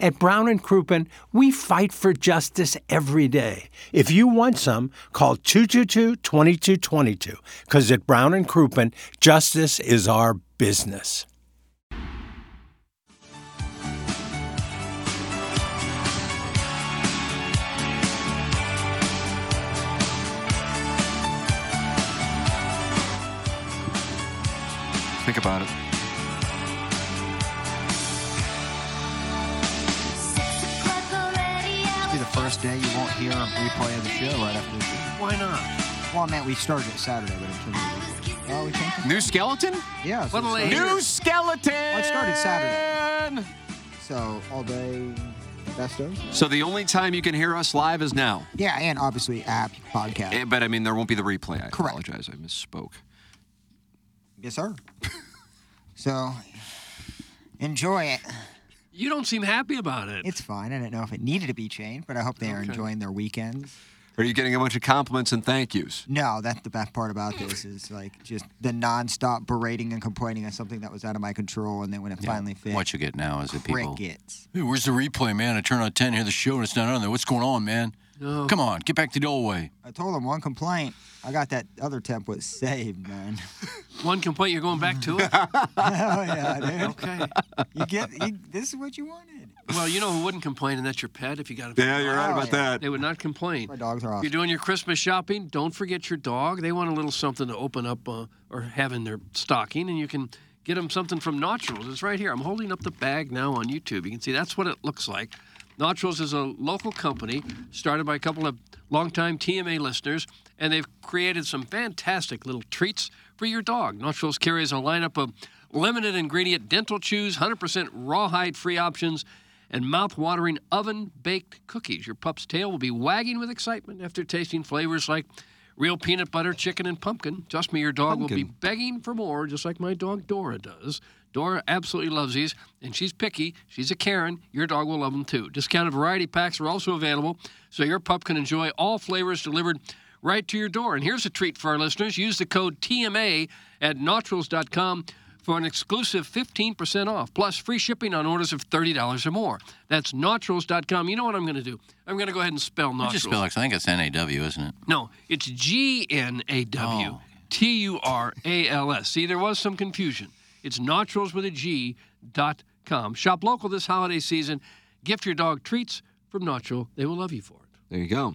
At Brown and Crouppen, we fight for justice every day. If you want some, call 222-2222 because at Brown and Crouppen, justice is our business. Think about it. This will be the first day you won't hear a replay of the show right after the show. Why not? Well, man, we started it Saturday, but until we Oh, we changed it? New skeleton? Yeah. So, What a it lady. New skeleton! Well, it started Saturday. so all day best of. So the only time you can hear us live is now. Yeah, and obviously app, podcast. Eh, But I mean, there won't be the replay. I Correct. apologize. I misspoke. Yes, sir. so enjoy it. You don't seem happy about it. It's fine. I didn't know if it needed to be changed, but I hope they are enjoying their weekends. Are you getting a bunch of compliments and thank yous? No, that's the best part about this is like just the nonstop berating and complaining on something that was out of my control, and then when it finally fit, What you get now is that people. crickets. Hey, where's the replay, man? I turn on 10, hear the show, and it's not on there. What's going on, man? No. Come on, get back to the old way. I told them one complaint. I got that other template saved, man. One complaint, you're going back to it? oh yeah, dude. Okay. You get you, this is what you wanted. Well, you know who wouldn't complain, and that's your pet if you got a pet. Yeah, you're right Oh, about yeah. that. They would not complain. My dogs are If awesome. you're doing your Christmas shopping, don't forget your dog. They want a little something to open up uh, or have in their stocking, and you can get them something from Gnawturals. It's right here. I'm holding up the bag now on YouTube. You can see that's what it looks like. Gnawturals is a local company started by a couple of longtime TMA listeners, and they've created some fantastic little treats for your dog. Gnawturals carries a lineup of limited ingredient dental chews, 100% rawhide free options, and mouth-watering oven-baked cookies. Your pup's tail will be wagging with excitement after tasting flavors like real peanut butter, chicken, and pumpkin. Trust me, your dog will be begging for more, just like my dog Dora does. Dora absolutely loves these, and she's picky. She's a Karen. Your dog will love them too. Discounted variety packs are also available, so your pup can enjoy all flavors delivered right to your door. And here's a treat for our listeners. Use the code TMA at Gnawturals.com for an exclusive 15% off, plus free shipping on orders of $30 or more. That's Gnawturals.com. You know what I'm going to do? I'm going to go ahead and spell Gnawturals. just spell it. I think it's N-A-W, isn't it? No, it's G N A W Oh. T U R A L S. See, there was some confusion. It's naturals with a G dot com. Shop local this holiday season. Gift your dog treats from Natural. They will love you for it. There you go.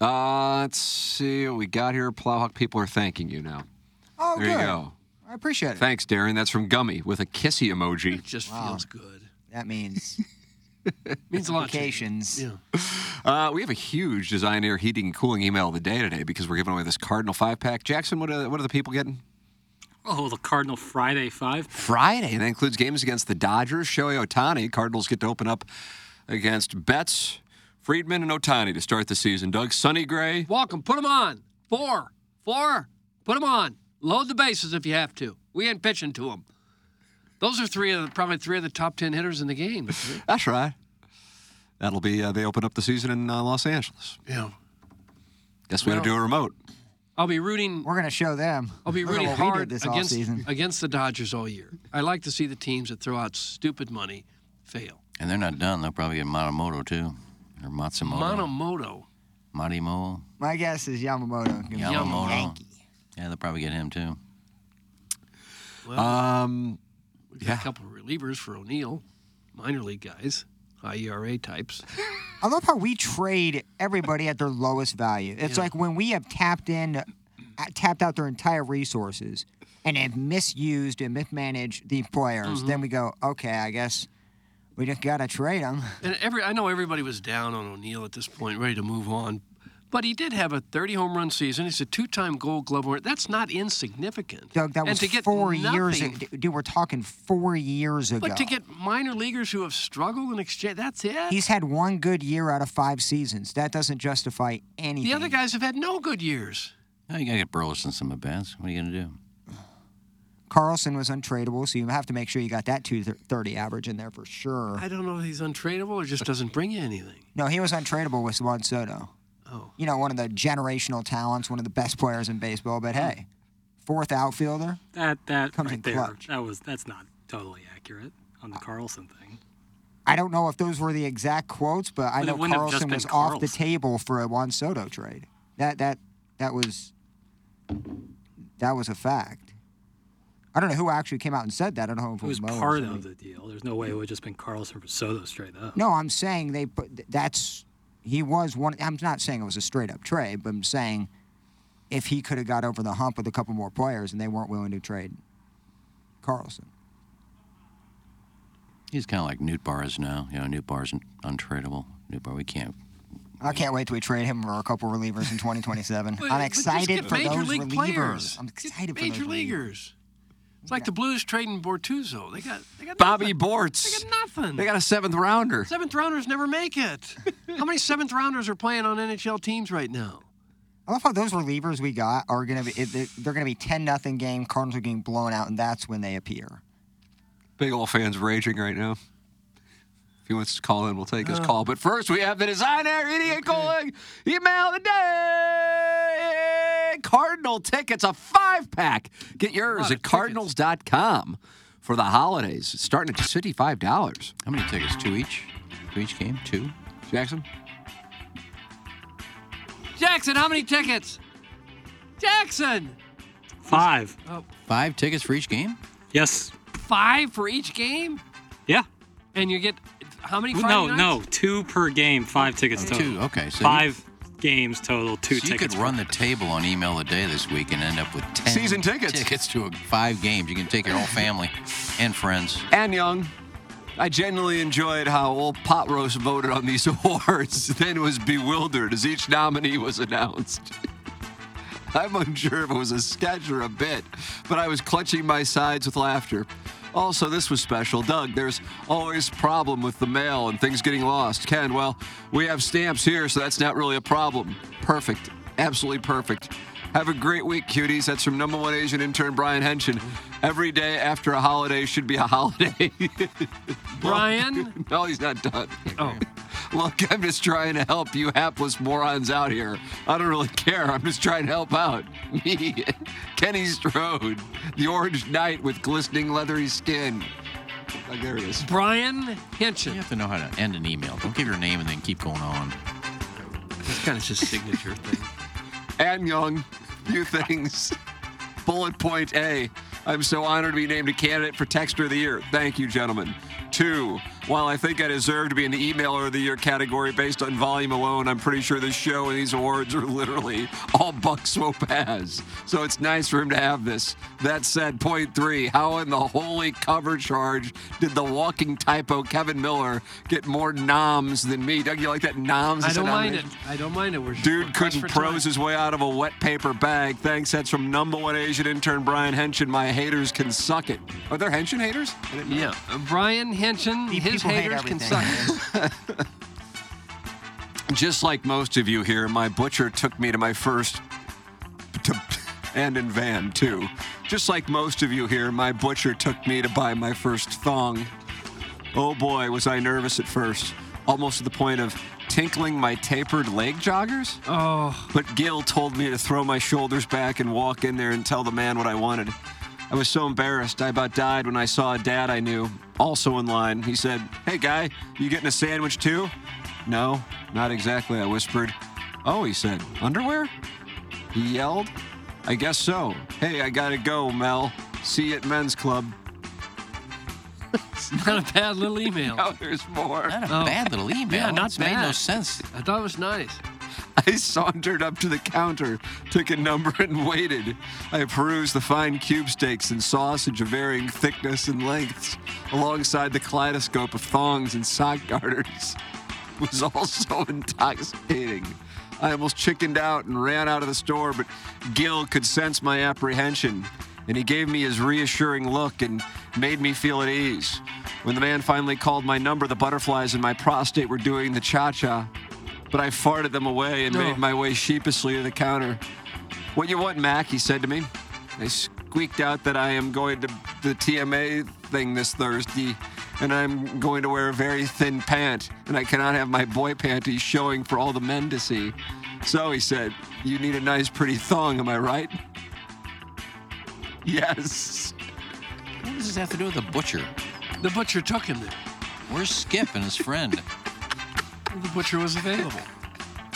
Uh, let's see what we got here. Plowhawk people are thanking you now. Oh, There good. you go. I appreciate it. Thanks, Darren. That's from Gummy with a kissy emoji. It just Wow. feels good. That means Means a lot. to vacations. Yeah. Uh, we have a huge design air heating and cooling email of the day today because we're giving away this Cardinal five pack. Jackson, what are, what are the people getting? Oh, the Cardinal Friday five. Friday. And that includes games against the Dodgers. Shohei Otani. Cardinals get to open up against Betts, Freeman, and Otani to start the season. Doug, Sonny Gray. Welcome. Put them on. Four. Four. Put them on. Load the bases if you have to. We ain't pitching to them. Those are three of the, probably three of the top ten hitters in the game. That's right. That'll be, uh, they open up the season in uh, Los Angeles. yeah. Guess we got to do a remote. I'll be rooting. We're gonna show them. I'll be rooting what we did hard this against offseason. against the Dodgers all year. I like to see the teams that throw out stupid money fail. And they're not done. They'll probably get Matamoto too, or Matsumoto. Monomoto. Matimo. My guess is Yamamoto. can be Yamamoto. Yankee. Yeah, they'll probably get him too. Well, Um, we've got a couple of relievers for O'Neill, minor league guys, high ERA types. I love how we trade everybody at their lowest value. It's Yeah. like when we have tapped in, uh, tapped out their entire resources and have misused and mismanaged the players. Mm-hmm. Then we go, okay, I guess we just gotta trade him. And every I know everybody was down on O'Neill at this point, ready to move on. But he did have a 30 home run season. He's a two-time Gold Glove winner. That's not insignificant. Doug, that and was to get four years. nothing- ago. Dude, we're talking four years ago. But to get minor leaguers who have struggled in exchange, that's it. He's had one good year out of five seasons. That doesn't justify anything. the other guys have had no good years. Oh, you gotta get Burleson some at bats. What are you gonna do? Carlson was untradeable, so you have to make sure you got that 230 average in there for sure. I don't know if he's untradeable or just doesn't bring you anything. No, he was untradeable with Juan Soto. Oh. You know, one of the generational talents, one of the best players in baseball. But hey, fourth outfielder. That that Comes right in there. clutch. That was that's not totally accurate on the Carlson thing. I don't know if those were the exact quotes, but I Well, know wouldn't have just Carlson was off the table for a Juan Soto trade. That that that was that was a fact. I don't know who actually came out and said that. I don't know if It was Mo part of the deal. There's no way it would have just been Carlson for Soto straight up. No, I'm saying they put that's he was one. I'm not saying it was a straight up trade, but I'm saying if he could have got over the hump with a couple more players and they weren't willing to trade Carlson. He's kind of like Nootbaar is now. You know, Nootbaar's un- untradeable. Nootbaar, we can't. I can't wait till we trade him for a couple relievers in 2027. But- I'm excited for those relievers. players. I'm Get excited for major those relievers. leaguers. It's like the Blues trading Bortuzzo. They got they got Bobby nothing. Bortz. They got nothing. They got a seventh rounder. seventh rounders never make it. How many seventh rounders are playing on NHL teams right now? I love how those relievers we got are gonna be they're- they're gonna be 10 nothing game. Cardinals are getting blown out, and that's when they appear. Big old fans raging right now. If he wants to call in, we'll take his uh. call. But first, we have the Design Air Heating and Cooling email of the day. Cardinal tickets, a five pack. Get yours at of tickets. cardinals.com for the holidays. It's starting at just $55. How many tickets? Two each? Two each game? Two? Jackson? Jackson, how many tickets? Jackson, Five. Oh. Five tickets for each game? Yes. five for each game, Yeah. and you get how many? Friday no, nights? no. Two per game. Five tickets total. Two. Okay. So you- Five games total. Two So you tickets. could run the table on email a day this week and end up with ten Season tickets. Tickets to a, five games. You can take your whole family and friends. and Young. I genuinely enjoyed how old Pot Roast voted on these awards, then was bewildered as each nominee was announced. I'm unsure if it was a sketch or a bit, but I was clutching my sides with laughter. Also, this was special. Doug, there's always problem with the mail and things getting lost. Ken, well, we have stamps here, so that's not really a problem. Perfect. Absolutely perfect. Have a great week, cuties. That's from number one Asian intern Brian Henson. Every day after a holiday should be a holiday. Brian. no, he's not done. Oh, Look, I'm just trying to help you hapless morons out here. I don't really care. I'm just trying to help out. Me, Kenny Strode, the orange knight with glistening leathery skin. Oh, there it is. Brian You have to know how to end an email. Don't give your name and then keep going on. That's kind of just signature thing. And Young, few things. Bullet point A. I'm so honored to be named a candidate for Texter of the Year. Thank you, gentlemen. Two, while I think I deserve to be in the Emailer of the Year category based on volume alone, I'm pretty sure this show and these awards are literally all Buck Swope has. So it's nice for him to have this. That said, point three, how in the holy cover charge did the walking typo Kevin Miller get more noms than me? Doug, you like that noms? I don't mind it. I don't mind it. We're we're Dude couldn't for time. prose his way out of a wet paper bag. Thanks. That's from number one Asian intern Brian Henson. My haters can suck it. Are there Henson haters? I didn't know. Yeah, uh, Brian Henson. Pe- His people hate can suck. Just like most of you here, my butcher took me to my first. To, and in van, too. Just like most of you here, my butcher took me to buy my first thong. Oh boy, was I nervous at first. Almost to the point of tinkling my tapered leg joggers. Oh, But Gil told me to throw my shoulders back and walk in there and tell the man what I wanted. I was so embarrassed, I about died when I saw a dad I knew, also in line. He said, Hey, guy, you getting a sandwich too? No, not exactly, I whispered. Oh, he said, Underwear? He yelled. I guess so. Hey, I gotta go, Mel. See you at men's club. It's not a bad little email. Oh, there's more. Not a Oh. bad little email. Yeah, not it's made no bad. sense. I thought it was nice. I sauntered up to the counter, took a number, and waited. I perused the fine cube steaks and sausage of varying thickness and lengths, alongside the kaleidoscope of thongs and sock garters. It was all so intoxicating. I almost chickened out and ran out of the store, but Gil could sense my apprehension, and he gave me his reassuring look and made me feel at ease. When the man finally called my number, the butterflies in my prostate were doing the cha cha but I farted them away and No. made my way sheepishly to the counter. What you want, Mac? He said to me. I squeaked out that I am going to the TMA thing this Thursday, and I'm going to wear a very thin pant, and I cannot have my boy panties showing for all the men to see. So he said, You need a nice, pretty thong, am I right? Yes. What does this have to do with the butcher? The butcher took him there. Where's Skip and his friend? The butcher was available.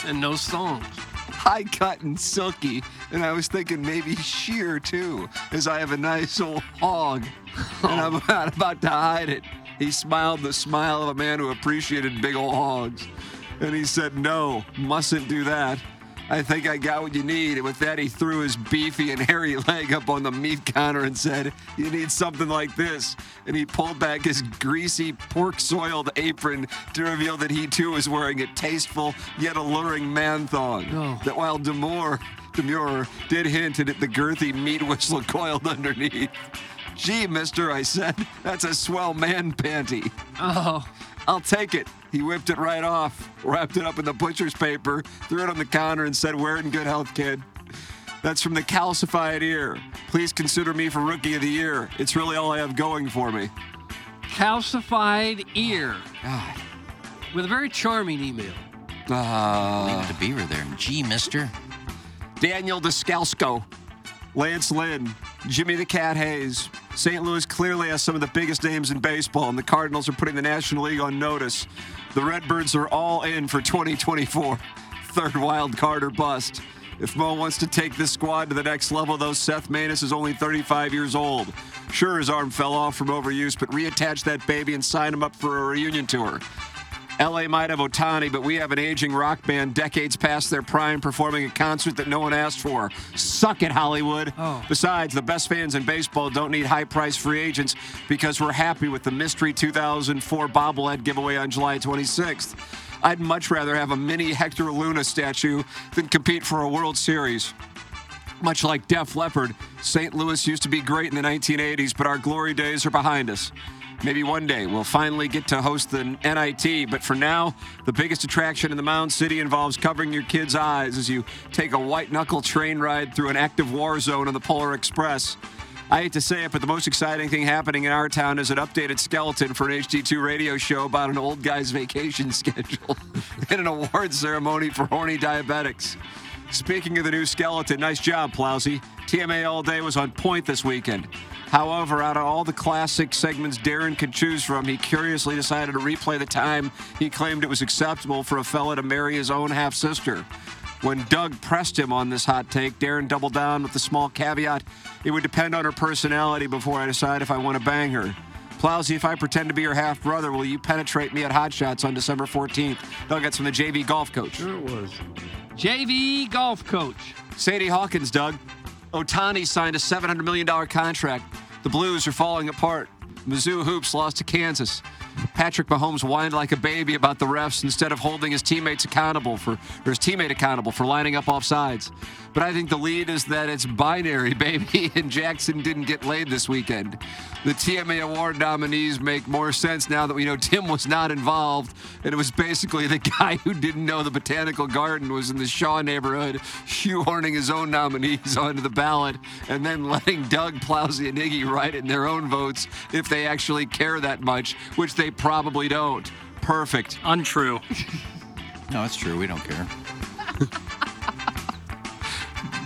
And no songs. high cut and silky, and I was thinking maybe sheer too, as I have a nice old hog, and I'm about, about to hide it. He smiled the smile of a man who appreciated big old hogs, and he said, "No, mustn't do that." I think I got what you need. And with that, he threw his beefy and hairy leg up on the meat counter and said, You need something like this. And he pulled back his greasy, pork soiled apron to reveal that he too was wearing a tasteful yet alluring man thong. No. That while Demore, Demure did hint at the girthy meat whistle coiled underneath. Gee, mister, I said, that's a swell man panty. Oh, I'll take it. He whipped it right off, wrapped it up in the butcher's paper, threw it on the counter, and said, Wear it in good health, kid. That's from the calcified ear. Please consider me for Rookie of the Year. It's really all I have going for me. calcified ear. God. With a very charming email. Leave Uh, it to Beaver there. Gee, mister. Daniel Descalso, Lance Lynn, Jimmy the Cat Hayes. St. Louis clearly has some of the biggest names in baseball, and the Cardinals are putting the National League on notice. The Redbirds are all in for 2024. Third wild card or bust. If Mo wants to take this squad to the next level, though, Seth Maness is only 35 years old. Sure, his arm fell off from overuse, but reattach that baby and sign him up for a reunion tour. LA might have Otani, but we have an aging rock band decades past their prime performing a concert that no one asked for. Suck it, Hollywood. Oh. Besides, the best fans in baseball don't need high price free agents because we're happy with the Mystery 2004 bobblehead giveaway on July 26th. I'd much rather have a mini Hector Luna statue than compete for a World Series. Much like Def Leppard, St. Louis used to be great in the 1980s, but our glory days are behind us. Maybe one day we'll finally get to host the NIT, but for now, the biggest attraction in the Mound City involves covering your kids' eyes as you take a white knuckle train ride through an active war zone on the Polar Express. I hate to say it, but the most exciting thing happening in our town is an updated skeleton for an HD2 radio show about an old guy's vacation schedule and an award ceremony for horny diabetics. Speaking of the new skeleton, nice job, Plowsy. TMA All Day was on point this weekend. However, out of all the classic segments Darren could choose from, he curiously decided to replay the time he claimed it was acceptable for a fella to marry his own half sister. When Doug pressed him on this hot take, Darren doubled down with the small caveat it would depend on her personality before I decide if I want to bang her. Plowsy, if I pretend to be your half brother, will you penetrate me at Hot Shots on December 14th? Doug, that's from the JV golf coach. Sure it was. JV golf coach. Sadie Hawkins, Doug. Otani signed a $700 million contract. The Blues are falling apart. Mizzou Hoops lost to Kansas. Patrick Mahomes whined like a baby about the refs instead of holding his teammates accountable for or his teammate accountable for lining up off sides. But I think the lead is that it's binary, baby, and Jackson didn't get laid this weekend. The TMA award nominees make more sense now that we know Tim was not involved, and it was basically the guy who didn't know the botanical garden was in the Shaw neighborhood, shoehorning his own nominees onto the ballot, and then letting Doug, Plowsy, and Iggy write in their own votes if they actually care that much, which they probably don't. Perfect. Untrue. No, it's true. We don't care.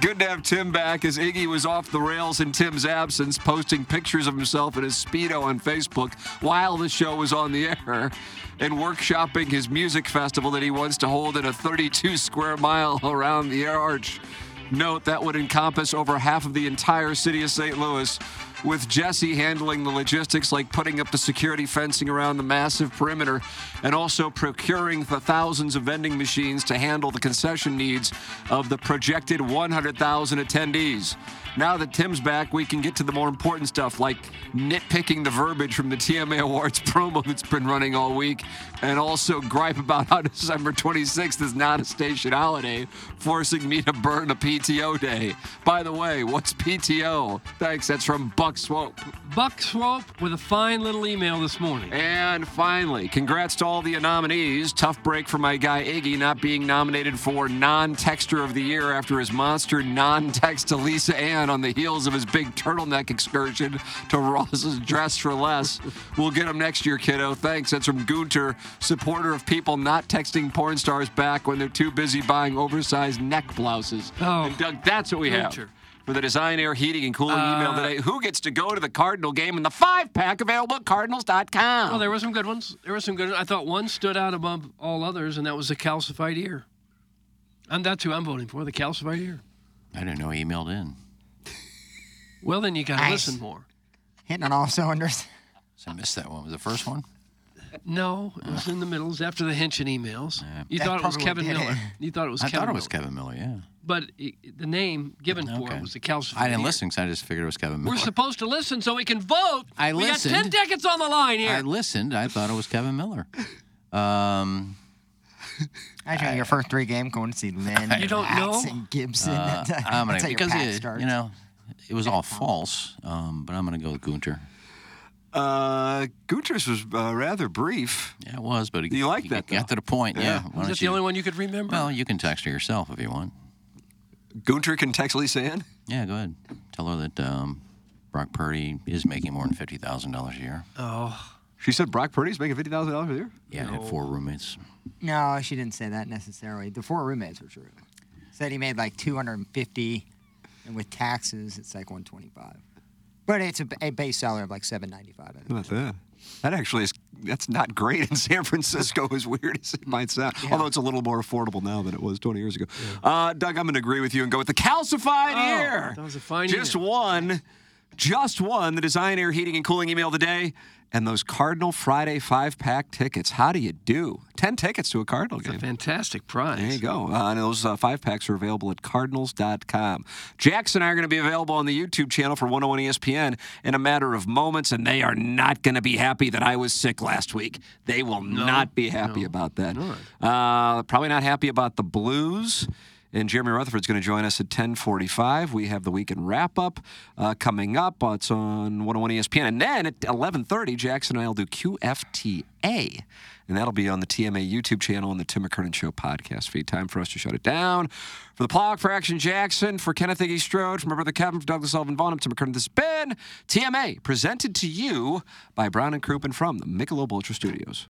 Good to have Tim back as Iggy was off the rails in Tim's absence, posting pictures of himself in his Speedo on Facebook while the show was on the air and workshopping his music festival that he wants to hold in a 32 square mile around the air arch. Note that would encompass over half of the entire city of St. Louis, with Jesse handling the logistics like putting up the security fencing around the massive perimeter and also procuring the thousands of vending machines to handle the concession needs of the projected 100,000 attendees. Now that Tim's back, we can get to the more important stuff like nitpicking the verbiage from the TMA Awards promo that's been running all week, and also gripe about how December 26th is not a station holiday, forcing me to burn a PTO day. By the way, what's PTO? Thanks, that's from Buck Swope. Buck Swope with a fine little email this morning. And finally, congrats to all the nominees. Tough break for my guy Iggy not being nominated for non texter of the year after his monster non text to Lisa Ann on the heels of his big turtleneck excursion to Ross's Dress for Less. We'll get him next year, kiddo. Thanks. That's from Gunter, supporter of people not texting porn stars back when they're too busy buying oversized neck blouses. Oh, and Doug, that's what we Gunter. have. For the Design Air Heating and Cooling email uh, today, who gets to go to the Cardinal game in the five pack available at cardinals.com? Well, there were some good ones. There were some good. ones. I thought one stood out above all others, and that was the calcified ear. And that's who I'm voting for, the calcified ear. I didn't know he emailed in. Well, then you got to Nice. listen more. Hitting on all cylinders. So I missed that one. Was the first one? No, it was in the middle. It was after the Hinchin emails. You That thought it was probably Kevin did. Miller. You thought it was I Kevin thought it was Miller. Kevin Miller, yeah. But it, the name given for Okay. it was the calcified I didn't ear. listen because I just figured it was Kevin Miller. We're supposed to listen so we can vote. I we listened. got 10 tickets on the line here. I listened. I thought it was Kevin Miller. Um, Imagine your first three game going to see Lynn. You don't know? and Gibson. uh, That's I'm gonna how your because pack it, starts. you know it was all false. Um, but I'm gonna go with Gunter. Uh, Gunter's was uh, rather brief. Yeah, it was, but he, You like he that, got to the point. Yeah. Yeah. Why Was that the you- only one you could remember? Well, you can text her yourself if you want. Gunter can text Lisa Ann. Yeah, go ahead. Tell her that um, Brock Purdy is making more than fifty thousand dollars a year. oh, She said Brock Purdy's making fifty thousand dollars a year. Yeah, he had four roommates. No, she didn't say that necessarily. The four roommates were true. Said he made like 250, and with taxes, it's like 125. But it's a, a base salary of like 795. I think. About that? That actually is that's not great in San Francisco, as weird as it might sound. Although it's a little more affordable now than it was 20 years ago. Uh, Doug, I'm going to agree with you and go with the calcified Oh, ear. that was a fine Just email. one, just won the Design Air Heating and Cooling email of the Day And those Cardinal Friday five pack tickets. How do you do? 10 tickets to a Cardinal it's a game. fantastic prize. There you go. Uh, and those uh, five packs are available at cardinals.com. Jackson and I are going to be available on the YouTube channel for 101 ESPN in a matter of moments, and they are not going to be happy that I was sick last week. They will not be happy about that. Uh, probably not happy about the Blues. And Jeremy Rutherford's going to join us at 10:45. We have the weekend wrap up uh, coming up. Uh, it's on 101 ESPN, and then at 11:30, Jackson and I will do QFTA, and that'll be on the TMA YouTube channel and the Tim McKernan Show podcast feed. Time for us to shut it down. For the Plow for Action Jackson, for Kenneth Iggy Strode, from my brother Kevin, for Douglas Sullivan Vaughn, I'm Tim McKernan. This has been TMA, presented to you by Brown and Crouppen from the Michelob Ultra Studios.